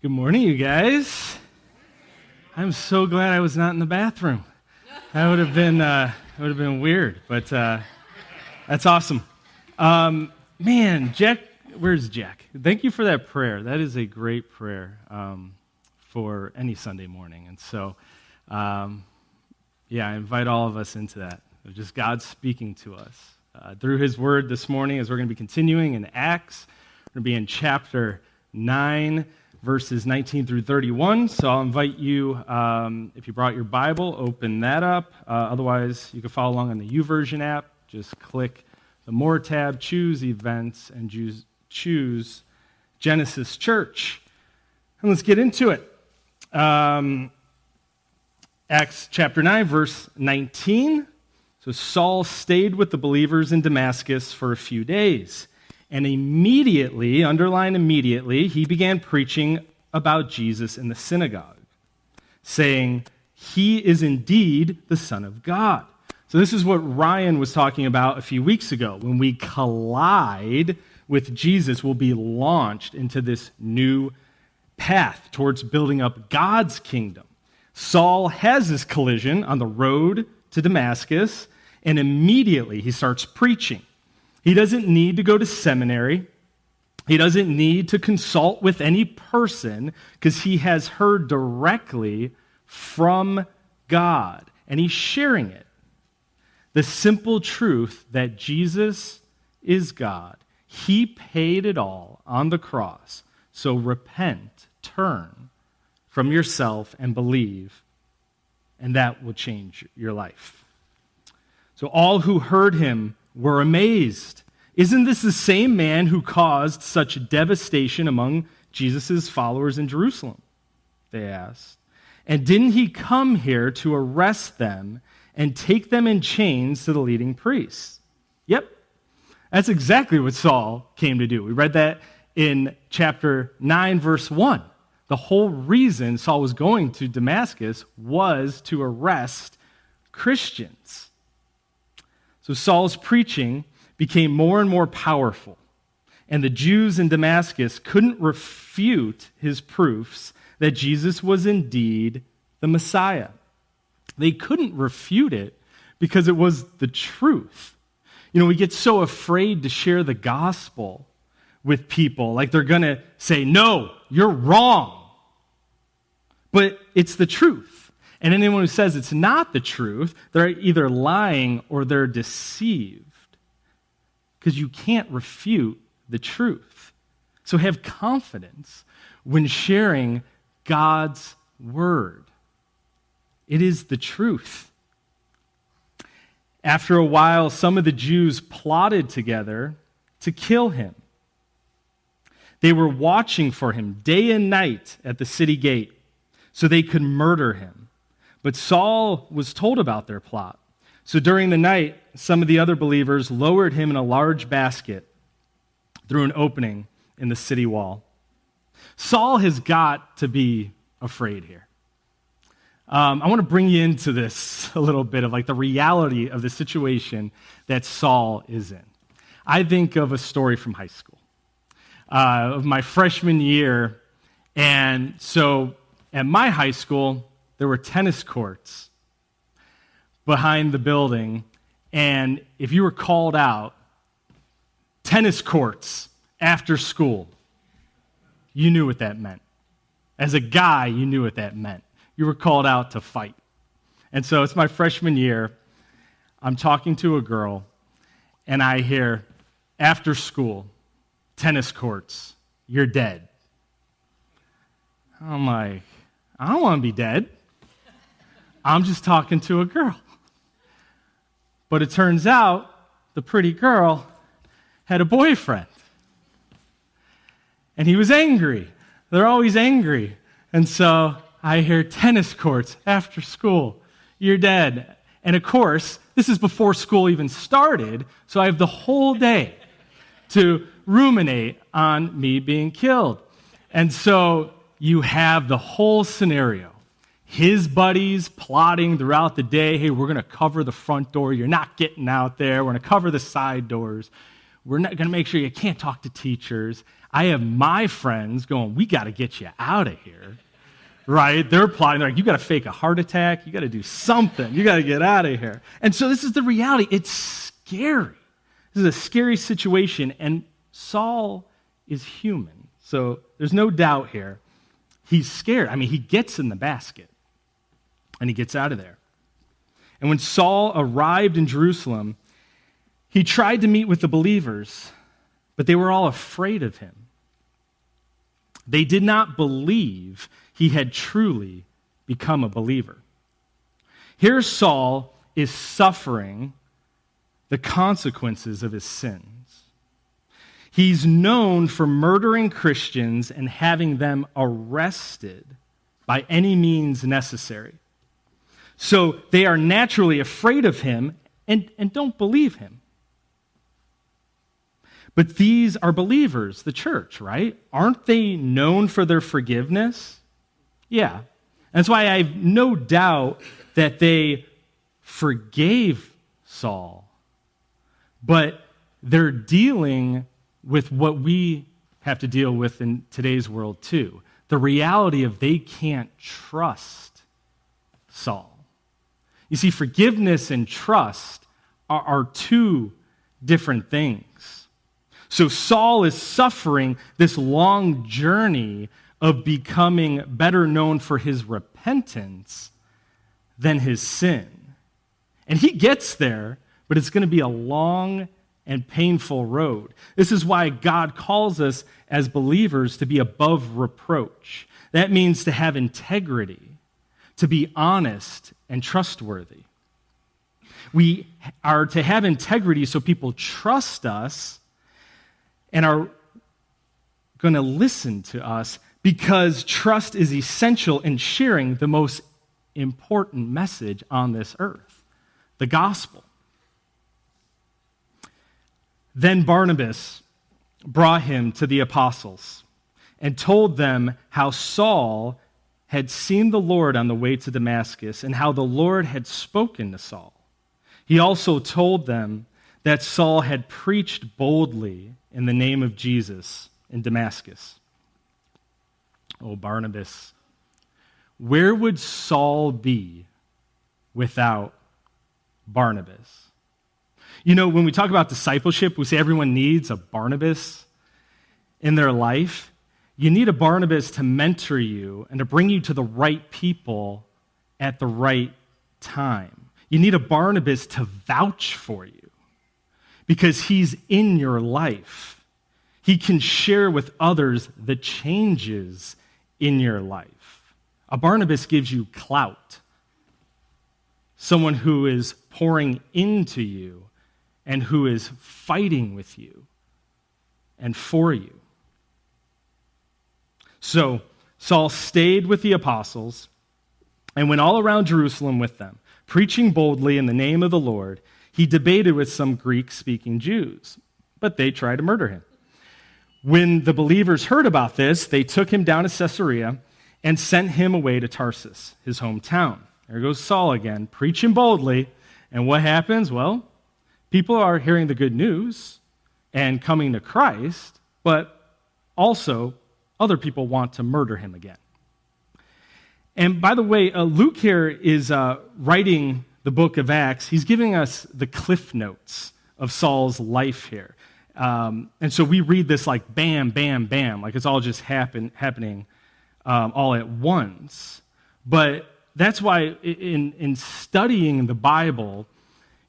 Good morning, you guys. I'm so glad I was not in the bathroom. That would have been uh, would have been weird, but uh, that's awesome. Um, man, Jack, where's Jack? Thank you for that prayer. That is a great prayer um, for any Sunday morning, and so um, yeah, I invite all of us into that. Just God speaking to us uh, through His Word this morning, as we're going to be continuing in Acts. We're going to be in chapter nine verses 19 through 31. So I'll invite you, um, if you brought your Bible, open that up. Uh, otherwise, you can follow along on the YouVersion app. Just click the More tab, choose Events, and choose, Genesis Church. And let's get into it. Um, Acts chapter 9, verse 19. So Saul stayed with the believers in Damascus for a few days. And immediately, underline immediately, he began preaching about Jesus in the synagogue, saying, He is indeed the Son of God. So, this is what Ryan was talking about a few weeks ago. When we collide with Jesus, we'll be launched into this new path towards building up God's kingdom. Saul has this collision on the road to Damascus, and immediately he starts preaching. He doesn't need to go to seminary. He doesn't need to consult with any person because he has heard directly from God and he's sharing it. The simple truth that Jesus is God. He paid it all on the cross. So repent, turn from yourself, and believe, and that will change your life. So all who heard him were amazed. Isn't this the same man who caused such devastation among Jesus' followers in Jerusalem? They asked. And didn't he come here to arrest them and take them in chains to the leading priests? Yep. That's exactly what Saul came to do. We read that in chapter 9, verse 1. The whole reason Saul was going to Damascus was to arrest Christians. So Saul's preaching became more and more powerful, and the Jews in Damascus couldn't refute his proofs that Jesus was indeed the Messiah. They couldn't refute it because it was the truth. You know, we get so afraid to share the gospel with people, like they're going to say, No, you're wrong. But it's the truth. And anyone who says it's not the truth, they're either lying or they're deceived. Because you can't refute the truth. So have confidence when sharing God's word. It is the truth. After a while, some of the Jews plotted together to kill him. They were watching for him day and night at the city gate so they could murder him. But Saul was told about their plot. So during the night, some of the other believers lowered him in a large basket through an opening in the city wall. Saul has got to be afraid here. Um, I want to bring you into this a little bit of like the reality of the situation that Saul is in. I think of a story from high school, uh, of my freshman year. And so at my high school, there were tennis courts behind the building. And if you were called out, tennis courts after school, you knew what that meant. As a guy, you knew what that meant. You were called out to fight. And so it's my freshman year. I'm talking to a girl, and I hear, after school, tennis courts, you're dead. I'm like, I don't want to be dead. I'm just talking to a girl. But it turns out the pretty girl had a boyfriend. And he was angry. They're always angry. And so I hear tennis courts after school. You're dead. And of course, this is before school even started, so I have the whole day to ruminate on me being killed. And so you have the whole scenario his buddies plotting throughout the day hey, we're going to cover the front door. You're not getting out there. We're going to cover the side doors. We're not going to make sure you can't talk to teachers. I have my friends going, We got to get you out of here. Right? They're plotting. They're like, You got to fake a heart attack. You got to do something. You got to get out of here. And so this is the reality. It's scary. This is a scary situation. And Saul is human. So there's no doubt here. He's scared. I mean, he gets in the basket and he gets out of there. And when Saul arrived in Jerusalem, he tried to meet with the believers, but they were all afraid of him. They did not believe he had truly become a believer. Here, Saul is suffering the consequences of his sins. He's known for murdering Christians and having them arrested by any means necessary. So they are naturally afraid of him and, and don't believe him. But these are believers, the church, right? Aren't they known for their forgiveness? Yeah. That's why I have no doubt that they forgave Saul. But they're dealing with what we have to deal with in today's world, too. The reality of they can't trust Saul. You see, forgiveness and trust are, are two different things. So Saul is suffering this long journey of becoming better known for his repentance than his sin. And he gets there, but it's going to be a long and painful road. This is why God calls us as believers to be above reproach. That means to have integrity, to be honest and trustworthy. We are to have integrity so people trust us and are going to listen to us because trust is essential in sharing the most important message on this earth the gospel. Then Barnabas brought him to the apostles and told them how Saul had seen the Lord on the way to Damascus and how the Lord had spoken to Saul. He also told them that Saul had preached boldly in the name of Jesus in Damascus. Oh, Barnabas, where would Saul be without Barnabas? You know, when we talk about discipleship, we say everyone needs a Barnabas in their life. You need a Barnabas to mentor you and to bring you to the right people at the right time. You need a Barnabas to vouch for you because he's in your life. He can share with others the changes in your life. A Barnabas gives you clout, someone who is pouring into you and who is fighting with you and for you. So Saul stayed with the apostles and went all around Jerusalem with them, preaching boldly in the name of the Lord. He debated with some Greek speaking Jews, but they tried to murder him. When the believers heard about this, they took him down to Caesarea and sent him away to Tarsus, his hometown. There goes Saul again, preaching boldly. And what happens? Well, people are hearing the good news and coming to Christ, but also other people want to murder him again. And by the way, uh, Luke here is uh, writing the book of Acts. He's giving us the cliff notes of Saul's life here. Um, and so we read this like bam, bam, bam, like it's all just happen, happening um, all at once. But that's why in, in studying the Bible,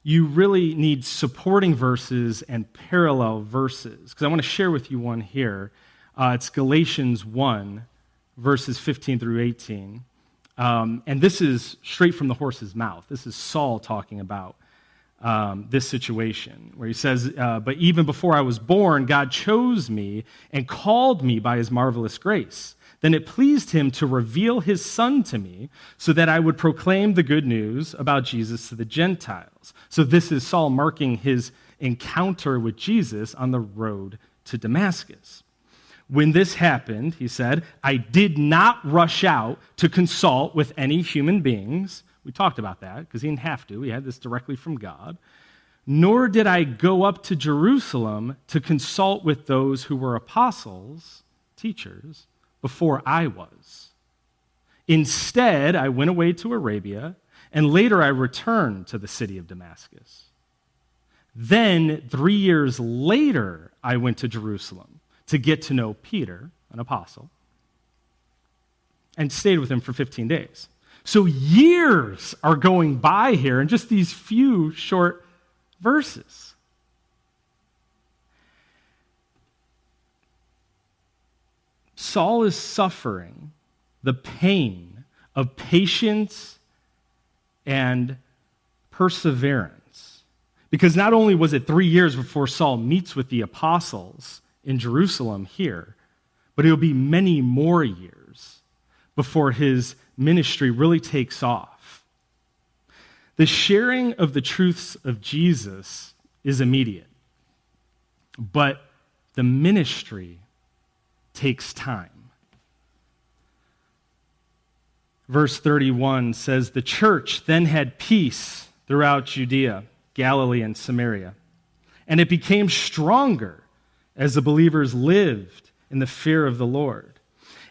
you really need supporting verses and parallel verses. Because I want to share with you one here. Uh, it's Galatians 1, verses 15 through 18. Um, and this is straight from the horse's mouth. This is Saul talking about um, this situation, where he says, uh, But even before I was born, God chose me and called me by his marvelous grace. Then it pleased him to reveal his son to me so that I would proclaim the good news about Jesus to the Gentiles. So this is Saul marking his encounter with Jesus on the road to Damascus. When this happened, he said, I did not rush out to consult with any human beings. We talked about that because he didn't have to. He had this directly from God. nor did I go up to Jerusalem to consult with those who were apostles, teachers, before I was. Instead, I went away to Arabia, and later I returned to the city of Damascus. Then, three years later, I went to Jerusalem to get to know Peter, an apostle, and stayed with him for 15 days. So, years are going by here in just these few short verses. Saul is suffering the pain of patience and perseverance. Because not only was it three years before Saul meets with the apostles in Jerusalem here, but it will be many more years before his ministry really takes off. The sharing of the truths of Jesus is immediate, but the ministry takes time. Verse 31 says The church then had peace throughout Judea, Galilee, and Samaria, and it became stronger as the believers lived in the fear of the Lord.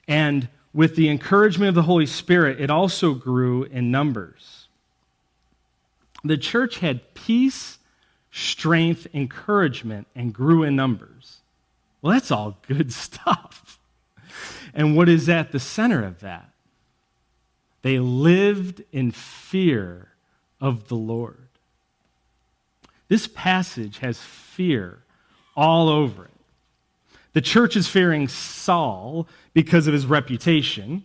And with the encouragement of the Holy Spirit, it also grew in numbers. The church had peace, strength, encouragement, and grew in numbers. Well, that's all good stuff. And what is at the center of that? They lived in fear of the Lord. This passage has fear all over it. The church is fearing Saul because of his reputation.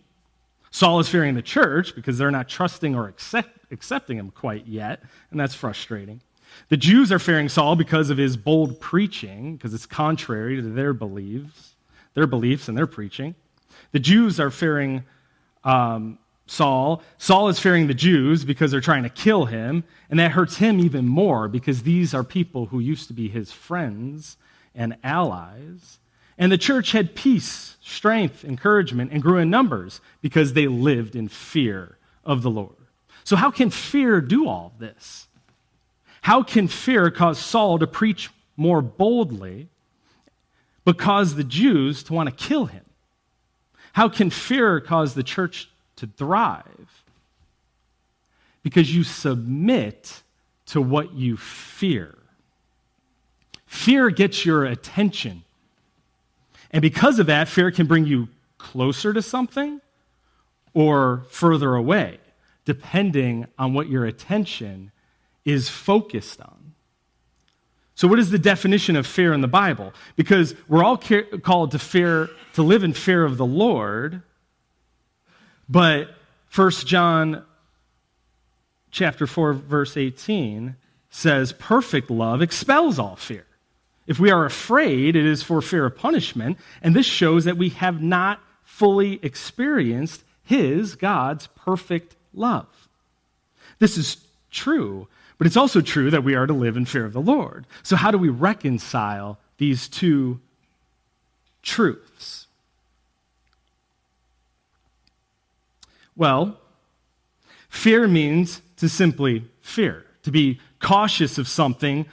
Saul is fearing the church because they're not trusting or accept, accepting him quite yet, and that's frustrating. The Jews are fearing Saul because of his bold preaching, because it's contrary to their beliefs, their beliefs and their preaching. The Jews are fearing um, Saul. Saul is fearing the Jews because they're trying to kill him, and that hurts him even more because these are people who used to be his friends and allies. And the church had peace, strength, encouragement, and grew in numbers because they lived in fear of the Lord. So, how can fear do all this? How can fear cause Saul to preach more boldly, but cause the Jews to want to kill him? How can fear cause the church to thrive? Because you submit to what you fear. Fear gets your attention and because of that, fear can bring you closer to something or further away, depending on what your attention is focused on. So, what is the definition of fear in the Bible? Because we're all called to fear, to live in fear of the Lord, but 1 John chapter 4 verse 18 says perfect love expels all fear. If we are afraid, it is for fear of punishment, and this shows that we have not fully experienced His, God's, perfect love. This is true, but it's also true that we are to live in fear of the Lord. So, how do we reconcile these two truths? Well, fear means to simply fear, to be cautious of something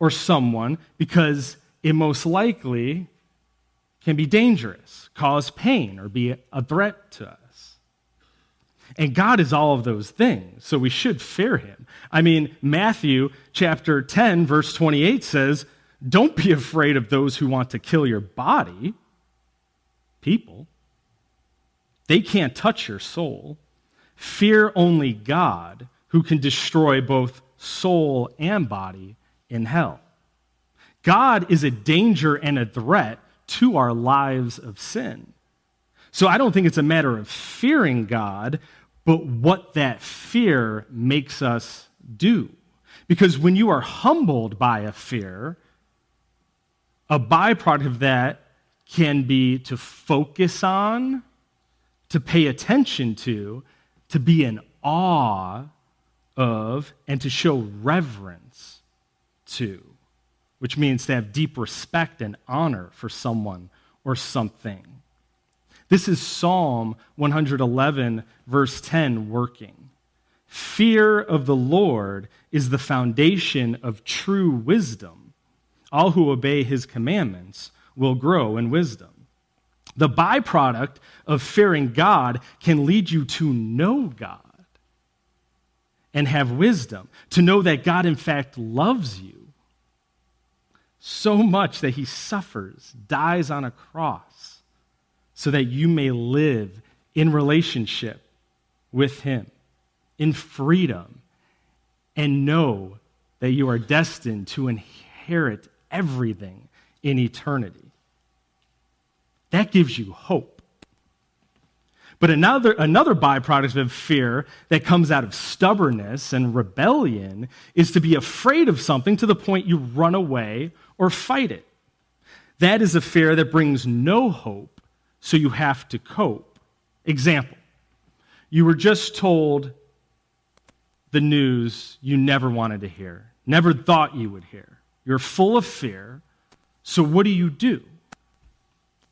or someone because it most likely can be dangerous, cause pain, or be a threat to us. And God is all of those things, so we should fear him. I mean, Matthew chapter 10, verse 28 says, Don't be afraid of those who want to kill your body, people. They can't touch your soul. Fear only God, who can destroy both soul and body in hell. God is a danger and a threat to our lives of sin. So I don't think it's a matter of fearing God, but what that fear makes us do. Because when you are humbled by a fear, a byproduct of that can be to focus on, to pay attention to, to be in awe of, and to show reverence to, which means to have deep respect and honor for someone or something. This is Psalm 111, verse 10, working. Fear of the Lord is the foundation of true wisdom. All who obey his commandments will grow in wisdom. The byproduct of fearing God can lead you to know God and have wisdom, to know that God, in fact, loves you so much that he suffers, dies on a cross, so that you may live in relationship with him, in freedom, and know that you are destined to inherit everything in eternity. That gives you hope. But another, another byproduct of fear that comes out of stubbornness and rebellion is to be afraid of something to the point you run away or fight it. That is a fear that brings no hope, so you have to cope. Example you were just told the news you never wanted to hear, never thought you would hear. You're full of fear, so what do you do?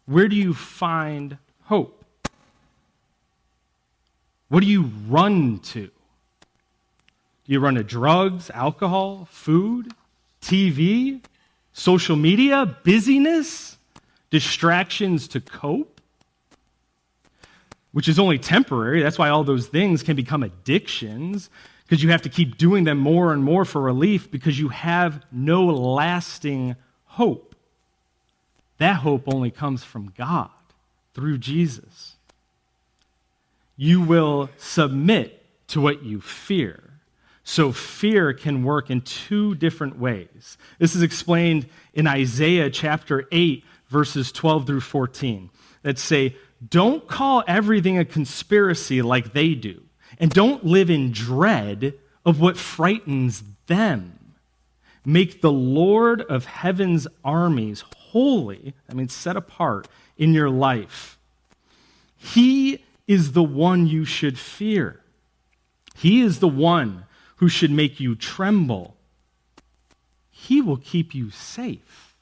Where do you find hope? What do you run to? Do you run to drugs, alcohol, food, TV, social media, busyness, distractions to cope? Which is only temporary. That's why all those things can become addictions, because you have to keep doing them more and more for relief because you have no lasting hope. That hope only comes from God through Jesus. You will submit to what you fear. So, fear can work in two different ways. This is explained in Isaiah chapter 8, verses 12 through 14, that say, Don't call everything a conspiracy like they do, and don't live in dread of what frightens them. Make the Lord of heaven's armies holy, I mean, set apart in your life. He is the one you should fear. He is the one who should make you tremble. He will keep you safe.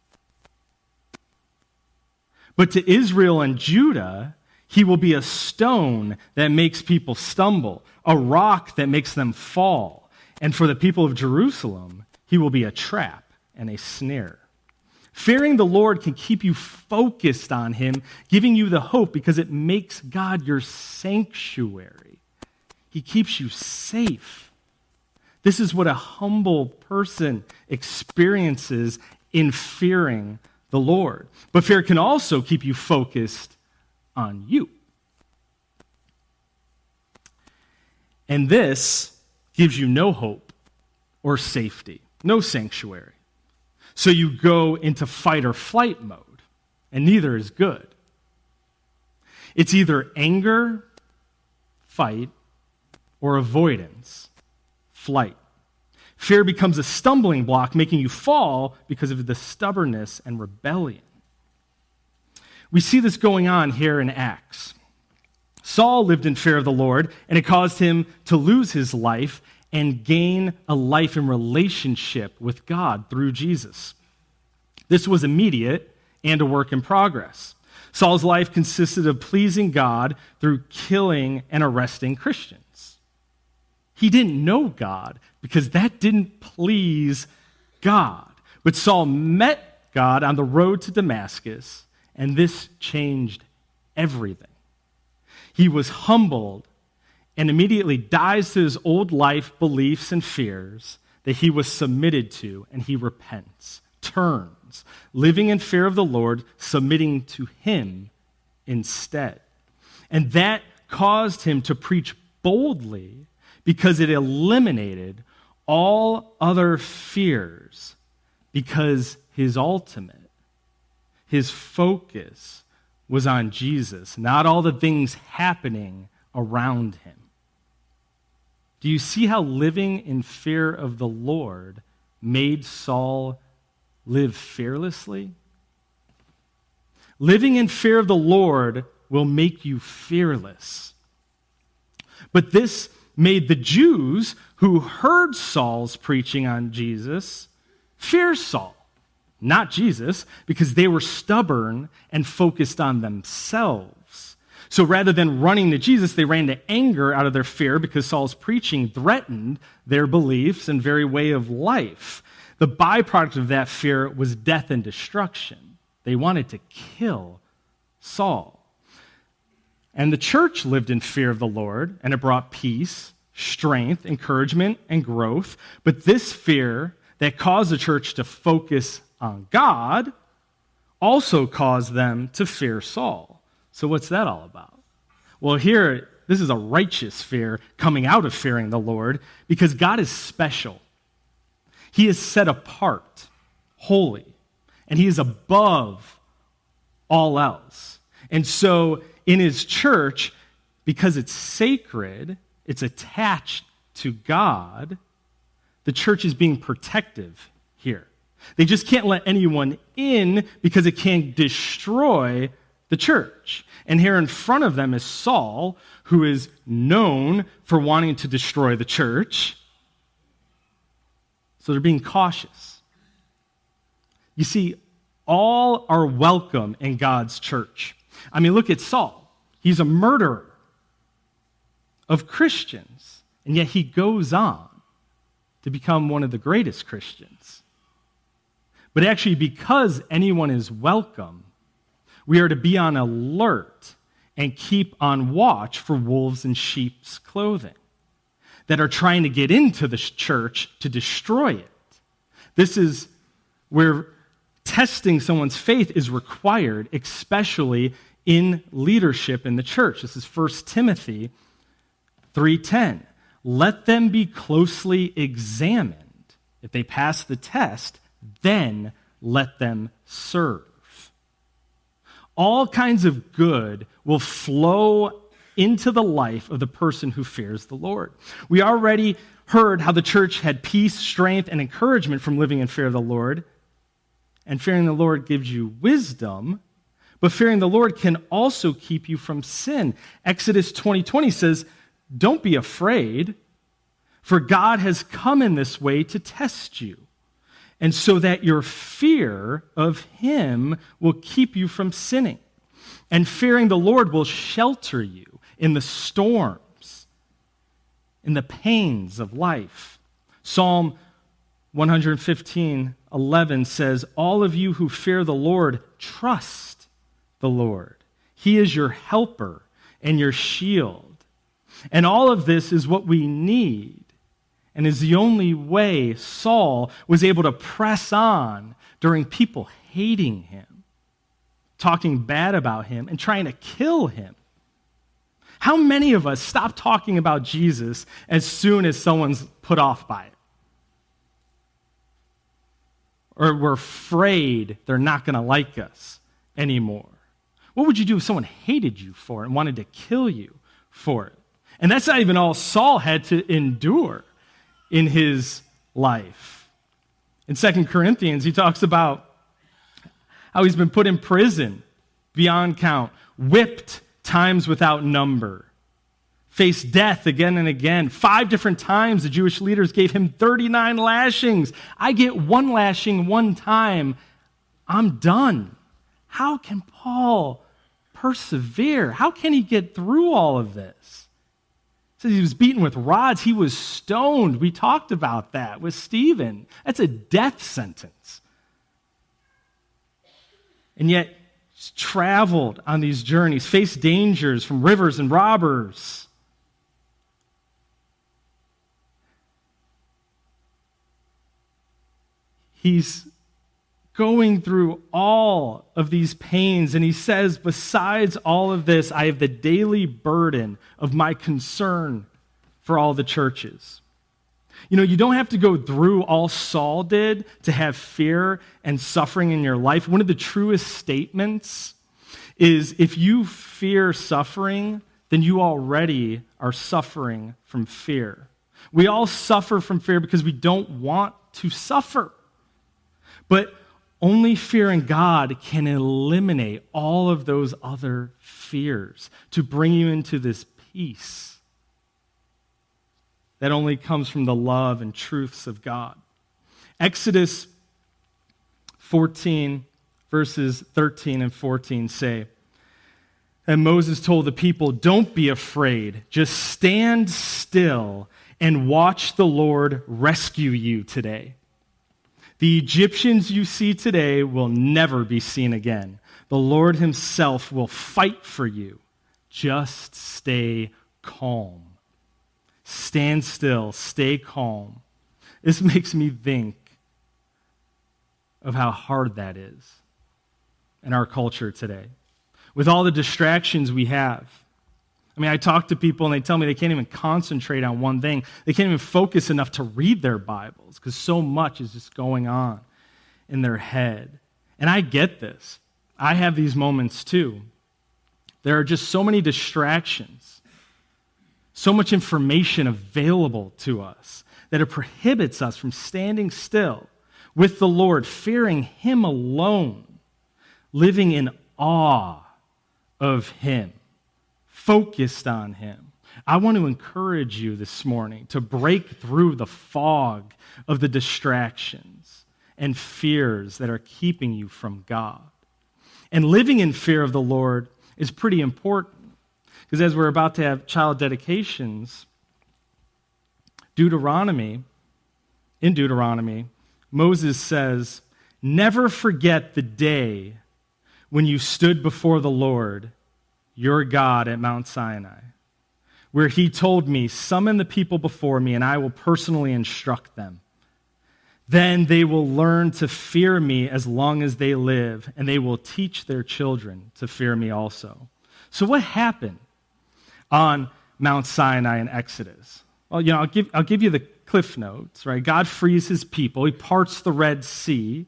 But to Israel and Judah, he will be a stone that makes people stumble, a rock that makes them fall. And for the people of Jerusalem, he will be a trap and a snare. Fearing the Lord can keep you focused on Him, giving you the hope because it makes God your sanctuary. He keeps you safe. This is what a humble person experiences in fearing the Lord. But fear can also keep you focused on you. And this gives you no hope or safety, no sanctuary. So you go into fight or flight mode, and neither is good. It's either anger, fight, or avoidance, flight. Fear becomes a stumbling block, making you fall because of the stubbornness and rebellion. We see this going on here in Acts. Saul lived in fear of the Lord, and it caused him to lose his life and gain a life in relationship with God through Jesus. This was immediate and a work in progress. Saul's life consisted of pleasing God through killing and arresting Christians. He didn't know God because that didn't please God. But Saul met God on the road to Damascus, and this changed everything. He was humbled and immediately dies to his old life beliefs and fears that he was submitted to, and he repents, turns, living in fear of the Lord, submitting to him instead. And that caused him to preach boldly because it eliminated all other fears, because his ultimate, his focus was on Jesus, not all the things happening around him. Do you see how living in fear of the Lord made Saul live fearlessly? Living in fear of the Lord will make you fearless. But this made the Jews who heard Saul's preaching on Jesus fear Saul, not Jesus, because they were stubborn and focused on themselves. So rather than running to Jesus, they ran to anger out of their fear because Saul's preaching threatened their beliefs and very way of life. The byproduct of that fear was death and destruction. They wanted to kill Saul. And the church lived in fear of the Lord, and it brought peace, strength, encouragement, and growth. But this fear that caused the church to focus on God also caused them to fear Saul. So, what's that all about? Well, here, this is a righteous fear coming out of fearing the Lord because God is special. He is set apart, holy, and He is above all else. And so, in His church, because it's sacred, it's attached to God, the church is being protective here. They just can't let anyone in because it can't destroy the church. And here in front of them is Saul, who is known for wanting to destroy the church. So they're being cautious. You see, all are welcome in God's church. I mean, look at Saul. He's a murderer of Christians, and yet he goes on to become one of the greatest Christians. But actually, because anyone is welcome, we are to be on alert and keep on watch for wolves in sheep's clothing that are trying to get into the church to destroy it. This is where testing someone's faith is required, especially in leadership in the church. This is 1 Timothy 3:10. Let them be closely examined. If they pass the test, then let them serve. All kinds of good will flow into the life of the person who fears the Lord. We already heard how the church had peace, strength, and encouragement from living in fear of the Lord. And fearing the Lord gives you wisdom, but fearing the Lord can also keep you from sin. Exodus 20:20 20 says, "Don't be afraid, for God has come in this way to test you." and so that your fear of him will keep you from sinning. And fearing the Lord will shelter you in the storms, in the pains of life. Psalm 115, 11 says, All of you who fear the Lord, trust the Lord. He is your helper and your shield. And all of this is what we need and is the only way Saul was able to press on during people hating him, talking bad about him, and trying to kill him. How many of us stop talking about Jesus as soon as someone's put off by it? Or we're afraid they're not going to like us anymore. What would you do if someone hated you for it and wanted to kill you for it? And that's not even all Saul had to endure in his life. In 2 Corinthians, he talks about how he's been put in prison beyond count, whipped times without number, faced death again and again. Five different times the Jewish leaders gave him 39 lashings. I get one lashing one time, I'm done. How can Paul persevere? How can he get through all of this? says he was beaten with rods. He was stoned. We talked about that with Stephen. That's a death sentence. And yet, traveled on these journeys, faced dangers from rivers and robbers. He's going through all of these pains. And he says, Besides all of this, I have the daily burden of my concern for all the churches. You know, you don't have to go through all Saul did to have fear and suffering in your life. One of the truest statements is if you fear suffering, then you already are suffering from fear. We all suffer from fear because we don't want to suffer. But only fearing God can eliminate all of those other fears to bring you into this peace that only comes from the love and truths of God. Exodus 14, verses 13 and 14 say, And Moses told the people, Don't be afraid, just stand still and watch the Lord rescue you today. The Egyptians you see today will never be seen again. The Lord Himself will fight for you. Just stay calm. Stand still, stay calm. This makes me think of how hard that is in our culture today. With all the distractions we have. I mean, I talk to people and they tell me they can't even concentrate on one thing. They can't even focus enough to read their Bibles because so much is just going on in their head. And I get this. I have these moments too. There are just so many distractions, so much information available to us that it prohibits us from standing still with the Lord, fearing Him alone, living in awe of Him focused on Him. I want to encourage you this morning to break through the fog of the distractions and fears that are keeping you from God. And living in fear of the Lord is pretty important because as we're about to have child dedications, Deuteronomy, in Deuteronomy, Moses says, Never forget the day when you stood before the Lord your God at Mount Sinai, where he told me, Summon the people before me, and I will personally instruct them. Then they will learn to fear me as long as they live, and they will teach their children to fear me also. So, what happened on Mount Sinai in Exodus? Well, you know, I'll give, I'll give you the cliff notes, right? God frees his people, he parts the Red Sea,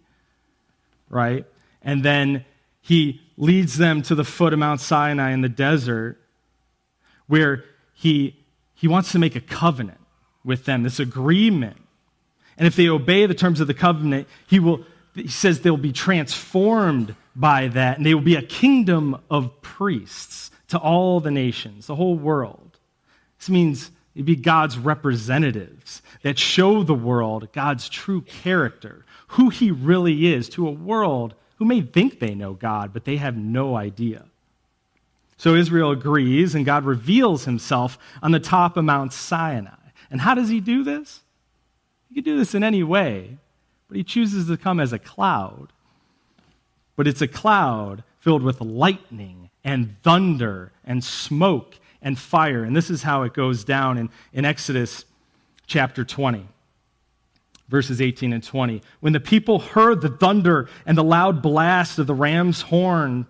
right? And then he leads them to the foot of Mount Sinai in the desert, where he, he wants to make a covenant with them, this agreement. And if they obey the terms of the covenant, he will he says they'll be transformed by that, and they will be a kingdom of priests to all the nations, the whole world. This means it'd be God's representatives that show the world God's true character, who he really is to a world who may think they know God, but they have no idea. So Israel agrees, and God reveals himself on the top of Mount Sinai. And how does he do this? He could do this in any way, but he chooses to come as a cloud. But it's a cloud filled with lightning and thunder and smoke and fire. And this is how it goes down in, in Exodus chapter 20 verses 18 and 20. When the people heard the thunder and the loud blast of the ram's horn,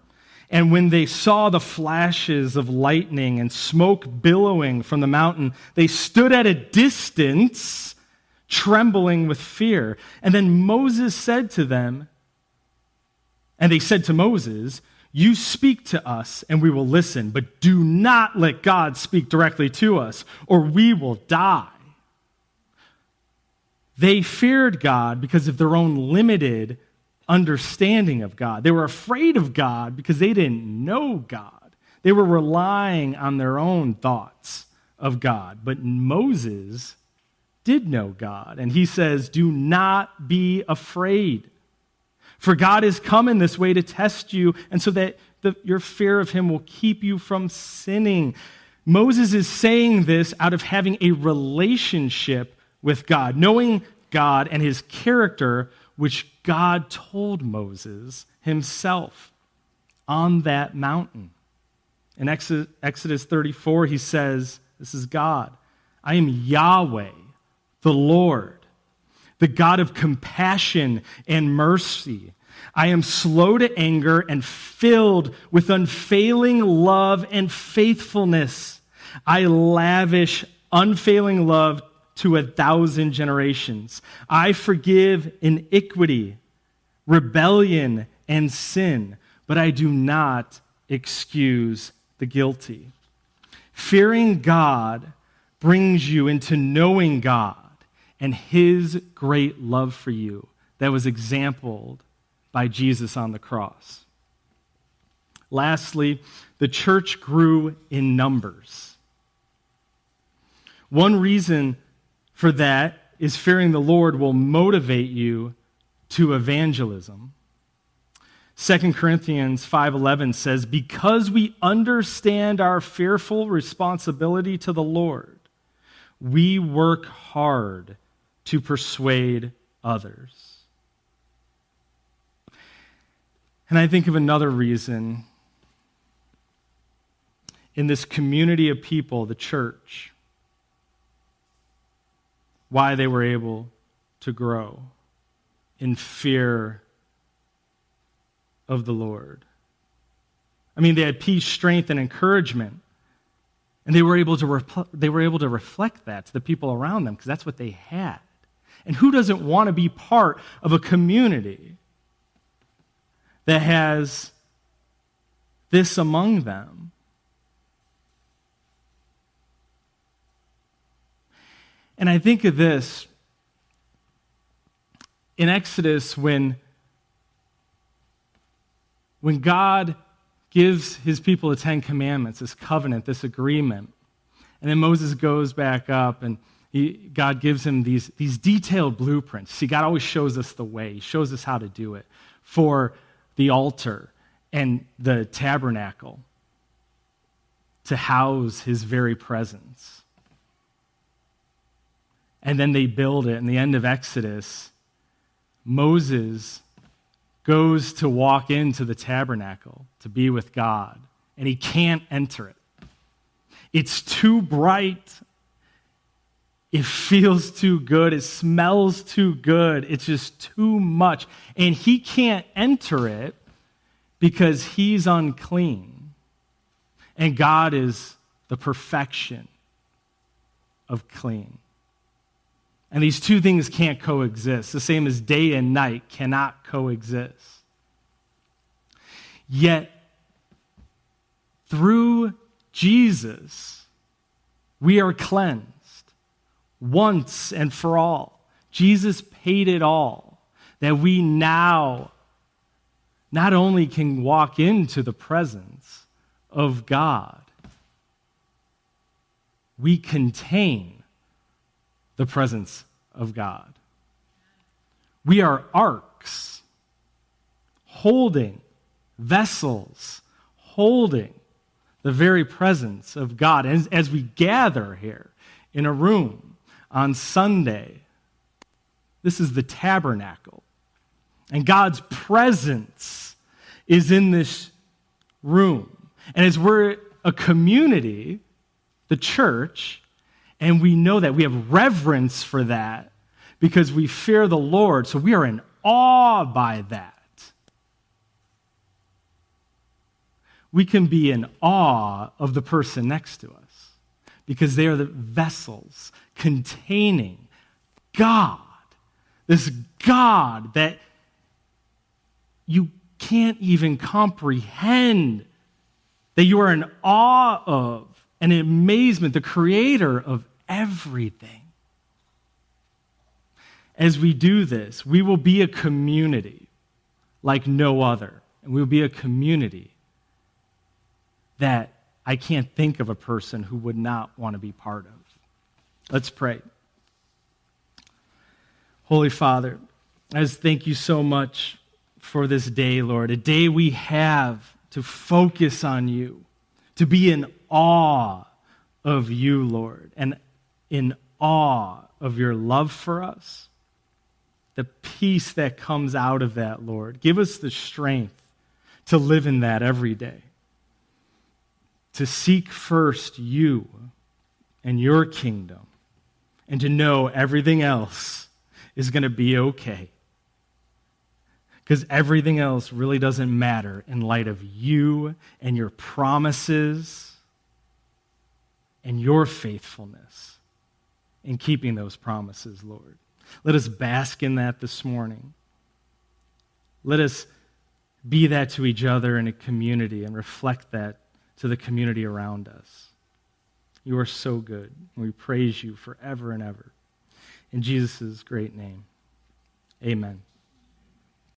and when they saw the flashes of lightning and smoke billowing from the mountain, they stood at a distance, trembling with fear. And then Moses said to them, and they said to Moses, You speak to us, and we will listen, but do not let God speak directly to us, or we will die. They feared God because of their own limited understanding of God. They were afraid of God because they didn't know God. They were relying on their own thoughts of God. But Moses did know God. And he says, Do not be afraid. For God is come in this way to test you, and so that the, your fear of him will keep you from sinning. Moses is saying this out of having a relationship with God, knowing God and his character, which God told Moses himself on that mountain. In Exodus 34, he says, This is God. I am Yahweh, the Lord, the God of compassion and mercy. I am slow to anger and filled with unfailing love and faithfulness. I lavish unfailing love to a thousand generations. I forgive iniquity, rebellion, and sin, but I do not excuse the guilty. Fearing God brings you into knowing God and his great love for you that was exampled by Jesus on the cross. Lastly, the church grew in numbers. One reason for that is fearing the Lord will motivate you to evangelism. 2 Corinthians 5:11 says, "Because we understand our fearful responsibility to the Lord, we work hard to persuade others." And I think of another reason in this community of people, the church, why they were able to grow in fear of the Lord. I mean, they had peace, strength, and encouragement. And they were able to, rep- they were able to reflect that to the people around them because that's what they had. And who doesn't want to be part of a community that has this among them? And I think of this in Exodus when when God gives his people the Ten Commandments, this covenant, this agreement, and then Moses goes back up and he, God gives him these, these detailed blueprints. See, God always shows us the way, He shows us how to do it for the altar and the tabernacle to house His very presence. And then they build it. In the end of Exodus, Moses goes to walk into the tabernacle to be with God, and he can't enter it. It's too bright. It feels too good. It smells too good. It's just too much. And he can't enter it because he's unclean. And God is the perfection of clean. And these two things can't coexist, the same as day and night cannot coexist. Yet, through Jesus, we are cleansed once and for all. Jesus paid it all, that we now not only can walk into the presence of God, we contain the presence of God. We are arks, holding vessels, holding the very presence of God. As, as we gather here in a room on Sunday, this is the tabernacle. And God's presence is in this room. And as we're a community, the church, and we know that. We have reverence for that because we fear the Lord. So we are in awe by that. We can be in awe of the person next to us because they are the vessels containing God. This God that you can't even comprehend, that you are in awe of and amazement, the creator of everything. As we do this, we will be a community like no other. And we will be a community that I can't think of a person who would not want to be part of. Let's pray. Holy Father, I just thank you so much for this day, Lord, a day we have to focus on you, to be in awe of you, Lord, and in awe of your love for us, the peace that comes out of that, Lord. Give us the strength to live in that every day, to seek first you and your kingdom, and to know everything else is going to be okay. Because everything else really doesn't matter in light of you and your promises and your faithfulness in keeping those promises, Lord. Let us bask in that this morning. Let us be that to each other in a community and reflect that to the community around us. You are so good. We praise you forever and ever. In Jesus' great name, amen.